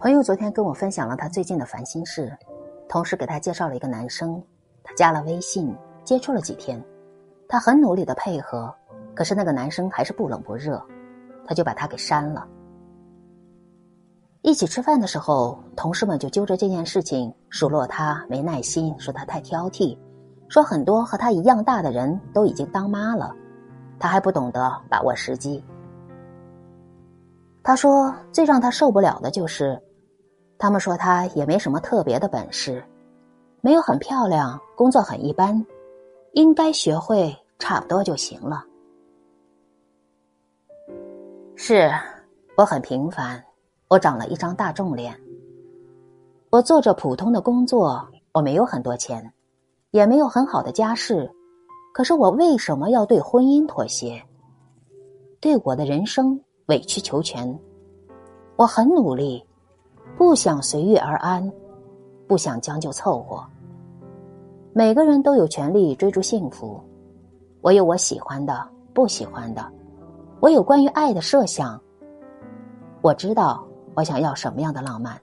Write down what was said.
朋友昨天跟我分享了他最近的烦心事，同时给他介绍了一个男生，他加了微信，接触了几天，他很努力的配合，可是那个男生还是不冷不热，他就把他给删了。一起吃饭的时候，同事们就揪着这件事情数落他没耐心，说他太挑剔，说很多和他一样大的人都已经当妈了，他还不懂得把握时机。他说最让他受不了的就是。他们说他也没什么特别的本事，没有很漂亮，工作很一般，应该学会差不多就行了。是，我很平凡，我长了一张大众脸。我做着普通的工作，我没有很多钱，也没有很好的家世，可是我为什么要对婚姻妥协？对我的人生委曲求全？我很努力。不想随遇而安，不想将就凑合。每个人都有权利追逐幸福，我有我喜欢的，不喜欢的，我有关于爱的设想。我知道我想要什么样的浪漫。